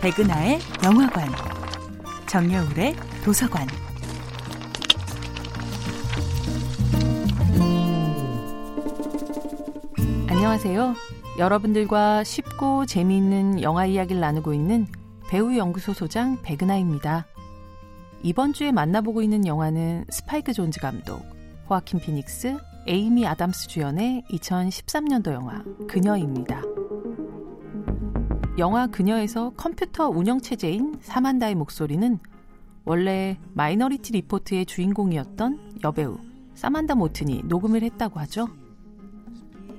백은하의 영화관, 정여울의 도서관. 안녕하세요. 여러분들과 쉽고 재미있는 영화 이야기를 나누고 있는 배우 연구소 소장 백은하입니다. 이번 주에 만나보고 있는 영화는 스파이크 존즈 감독, 호아킨 피닉스, 에이미 아담스 주연의 2013년도 영화 그녀입니다. 영화 그녀에서 컴퓨터 운영체제인 사만다의 목소리는 원래 마이너리티 리포트의 주인공이었던 여배우 사만다 모튼이 녹음을 했다고 하죠.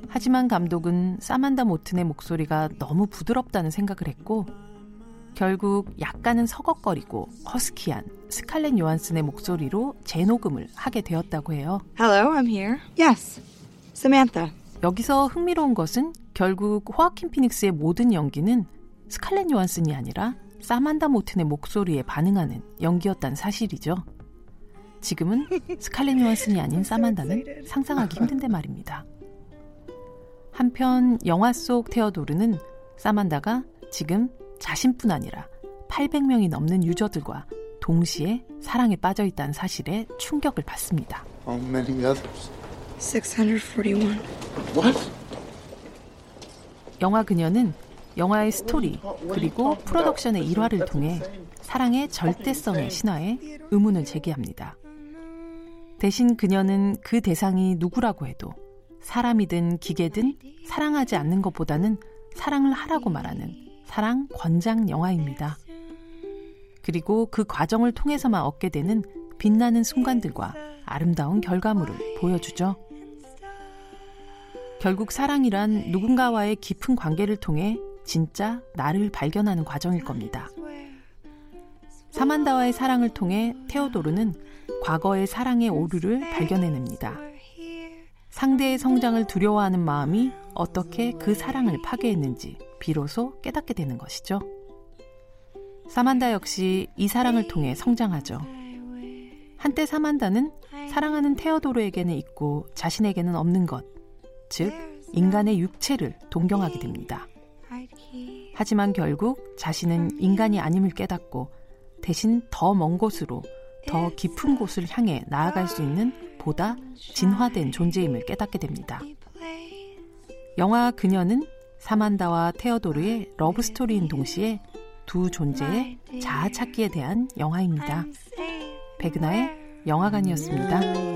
하지만 감독은 사만다 모튼의 목소리가 너무 부드럽다는 생각을 했고 결국 약간은 서걱거리고 허스키한 스칼렛 요한슨의 목소리로 재녹음을 하게 되었다고 해요. Hello, I'm here. Yes, Samantha. 여기서 흥미로운 것은 결국 호아킨 피닉스의 모든 연기는 스칼렛 요한슨이 아니라 사만다 모튼의 목소리에 반응하는 연기였다는 사실이죠. 지금은 스칼렛 요한슨이 아닌 사만다는 상상하기 힘든데 말입니다. 한편 영화 속 테어도르는 사만다가 지금 자신뿐 아니라 800명이 넘는 유저들과 동시에 사랑에 빠져 있다는 사실에 충격을 받습니다. How many others? 641. What? 영화 그녀는 영화의 스토리 그리고 프로덕션의 일화를 통해 사랑의 절대성의 신화에 의문을 제기합니다. 대신 그녀는 그 대상이 누구라고 해도 사람이든 기계든 사랑하지 않는 것보다는 사랑을 하라고 말하는 사랑 권장 영화입니다. 그리고 그 과정을 통해서만 얻게 되는 빛나는 순간들과 아름다운 결과물을 보여주죠. 결국 사랑이란 누군가와의 깊은 관계를 통해 진짜 나를 발견하는 과정일 겁니다. 사만다와의 사랑을 통해 테오도르는 과거의 사랑의 오류를 발견해냅니다. 상대의 성장을 두려워하는 마음이 어떻게 그 사랑을 파괴했는지 비로소 깨닫게 되는 것이죠. 사만다 역시 이 사랑을 통해 성장하죠. 한때 사만다는 사랑하는 테오도르에게는 있고 자신에게는 없는 것, 즉 인간의 육체를 동경하게 됩니다. 하지만 결국 자신은 인간이 아님을 깨닫고 대신 더 먼 곳으로 더 깊은 곳을 향해 나아갈 수 있는 보다 진화된 존재임을 깨닫게 됩니다. 영화 그녀는 사만다와 테어도르의 러브스토리인 동시에 두 존재의 자아 찾기에 대한 영화입니다. 백은하의 영화관이었습니다.